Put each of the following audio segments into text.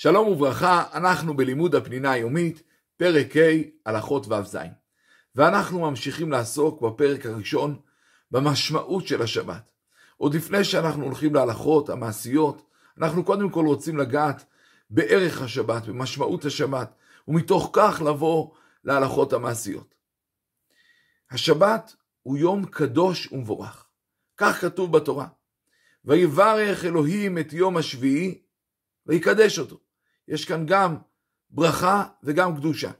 שלום וברכה, אנחנו בלימוד הפנינה היומית, פרק ה', הלכות ו"ז. ואנחנו ממשיכים לעסוק בפרק הראשון במשמעות של השבת. עוד לפני שאנחנו הולכים להלכות המעשיות, אנחנו קודם כל רוצים לגעת בערך השבת, במשמעות השבת, ומתוך כך לבוא להלכות המעשיות. השבת הוא יום קדוש ומבורך. כך כתוב בתורה. ויברך אלוהים את יום השביעי ויקדש אותו. יש כאן גם ברכה וגם קדושה.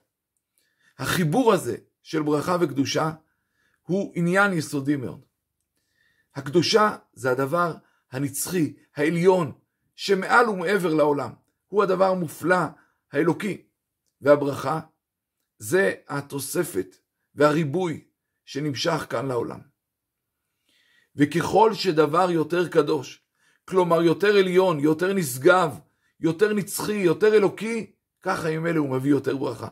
החיבור הזה של ברכה וקדושה הוא עניין יסודי מאוד. הקדושה זה הדבר הנצחי, העליון, שמעל ומעבר לעולם. הוא הדבר המופלא, האלוקי. והברכה זה התוספת והריבוי שנמשך כאן לעולם. וככל שדבר יותר קדוש, כלומר יותר עליון, יותר נשגב, יותר נצחי, יותר אלוקי, ככה עם אלה הוא מביא יותר ברכה.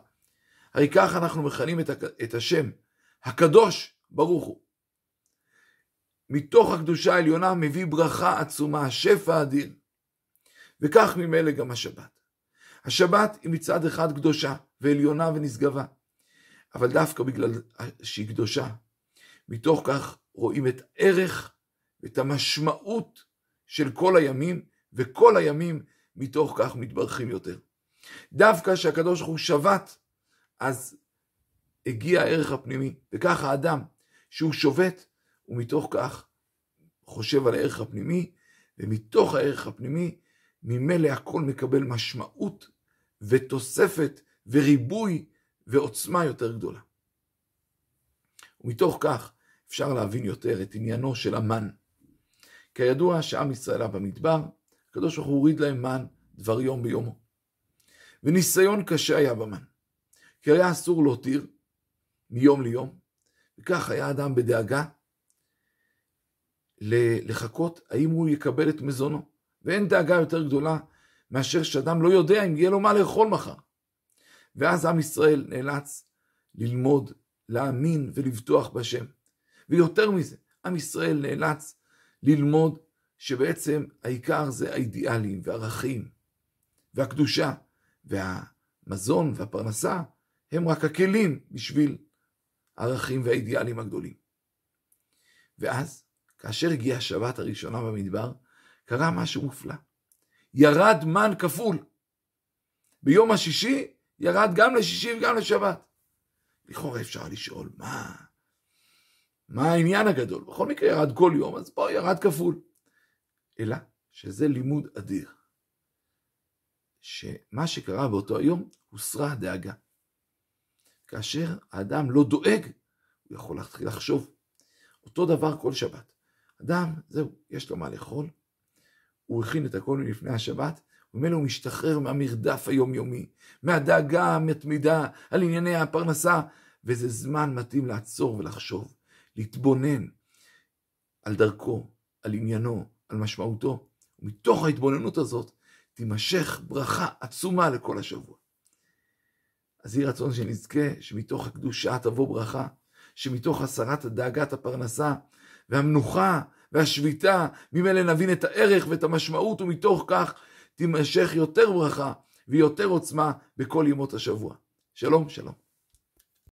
הרי ככה אנחנו מכנים את, את השם, הקדוש ברוך הוא. מתוך הקדושה העליונה מביא ברכה עצומה, שפע אדיר. וכך ממילא גם השבת. השבת היא מצד אחד קדושה ועליונה ונשגבה, אבל דווקא בגלל שהיא קדושה, מתוך כך רואים את הערך ואת המשמעות של כל הימים, וכל הימים מתוך כך מתברכים יותר. דווקא כשהקדוש ברוך הוא שבת, אז הגיע הערך הפנימי, וכך האדם שהוא שובת, ומתוך כך חושב על הערך הפנימי, ומתוך הערך הפנימי, ממילא הכל מקבל משמעות ותוספת וריבוי ועוצמה יותר גדולה. ומתוך כך אפשר להבין יותר את עניינו של המן. כידוע שעם ישראל היה במדבר, הקדוש ברוך הוא הוריד להם מן דבר יום ביומו. וניסיון קשה היה במן, כי היה אסור להותיר מיום ליום, וכך היה אדם בדאגה לחכות האם הוא יקבל את מזונו. ואין דאגה יותר גדולה מאשר שאדם לא יודע אם יהיה לו מה לאכול מחר. ואז עם ישראל נאלץ ללמוד, להאמין ולבטוח בשם. ויותר מזה, עם ישראל נאלץ ללמוד שבעצם העיקר זה האידיאלים והערכים והקדושה והמזון והפרנסה הם רק הכלים בשביל הערכים והאידיאלים הגדולים. ואז, כאשר הגיעה השבת הראשונה במדבר, קרה משהו מופלא. ירד מן כפול. ביום השישי ירד גם לשישי וגם לשבת. לכאורה אפשר לשאול, מה? מה העניין הגדול? בכל מקרה ירד כל יום, אז פה ירד כפול. אלא שזה לימוד אדיר. שמה שקרה באותו היום, הוסרה הדאגה. כאשר האדם לא דואג, הוא יכול להתחיל לחשוב. אותו דבר כל שבת. אדם, זהו, יש לו מה לאכול, הוא הכין את הכל מלפני השבת, וממילא הוא משתחרר מהמרדף היומיומי, מהדאגה המתמידה על ענייני הפרנסה, וזה זמן מתאים לעצור ולחשוב, להתבונן על דרכו, על עניינו, על משמעותו, ומתוך ההתבוננות הזאת תימשך ברכה עצומה לכל השבוע. אז יהי רצון שנזכה שמתוך הקדושה תבוא ברכה, שמתוך הסרת דאגת הפרנסה והמנוחה והשביתה, ממילא נבין את הערך ואת המשמעות, ומתוך כך תימשך יותר ברכה ויותר עוצמה בכל ימות השבוע. שלום, שלום.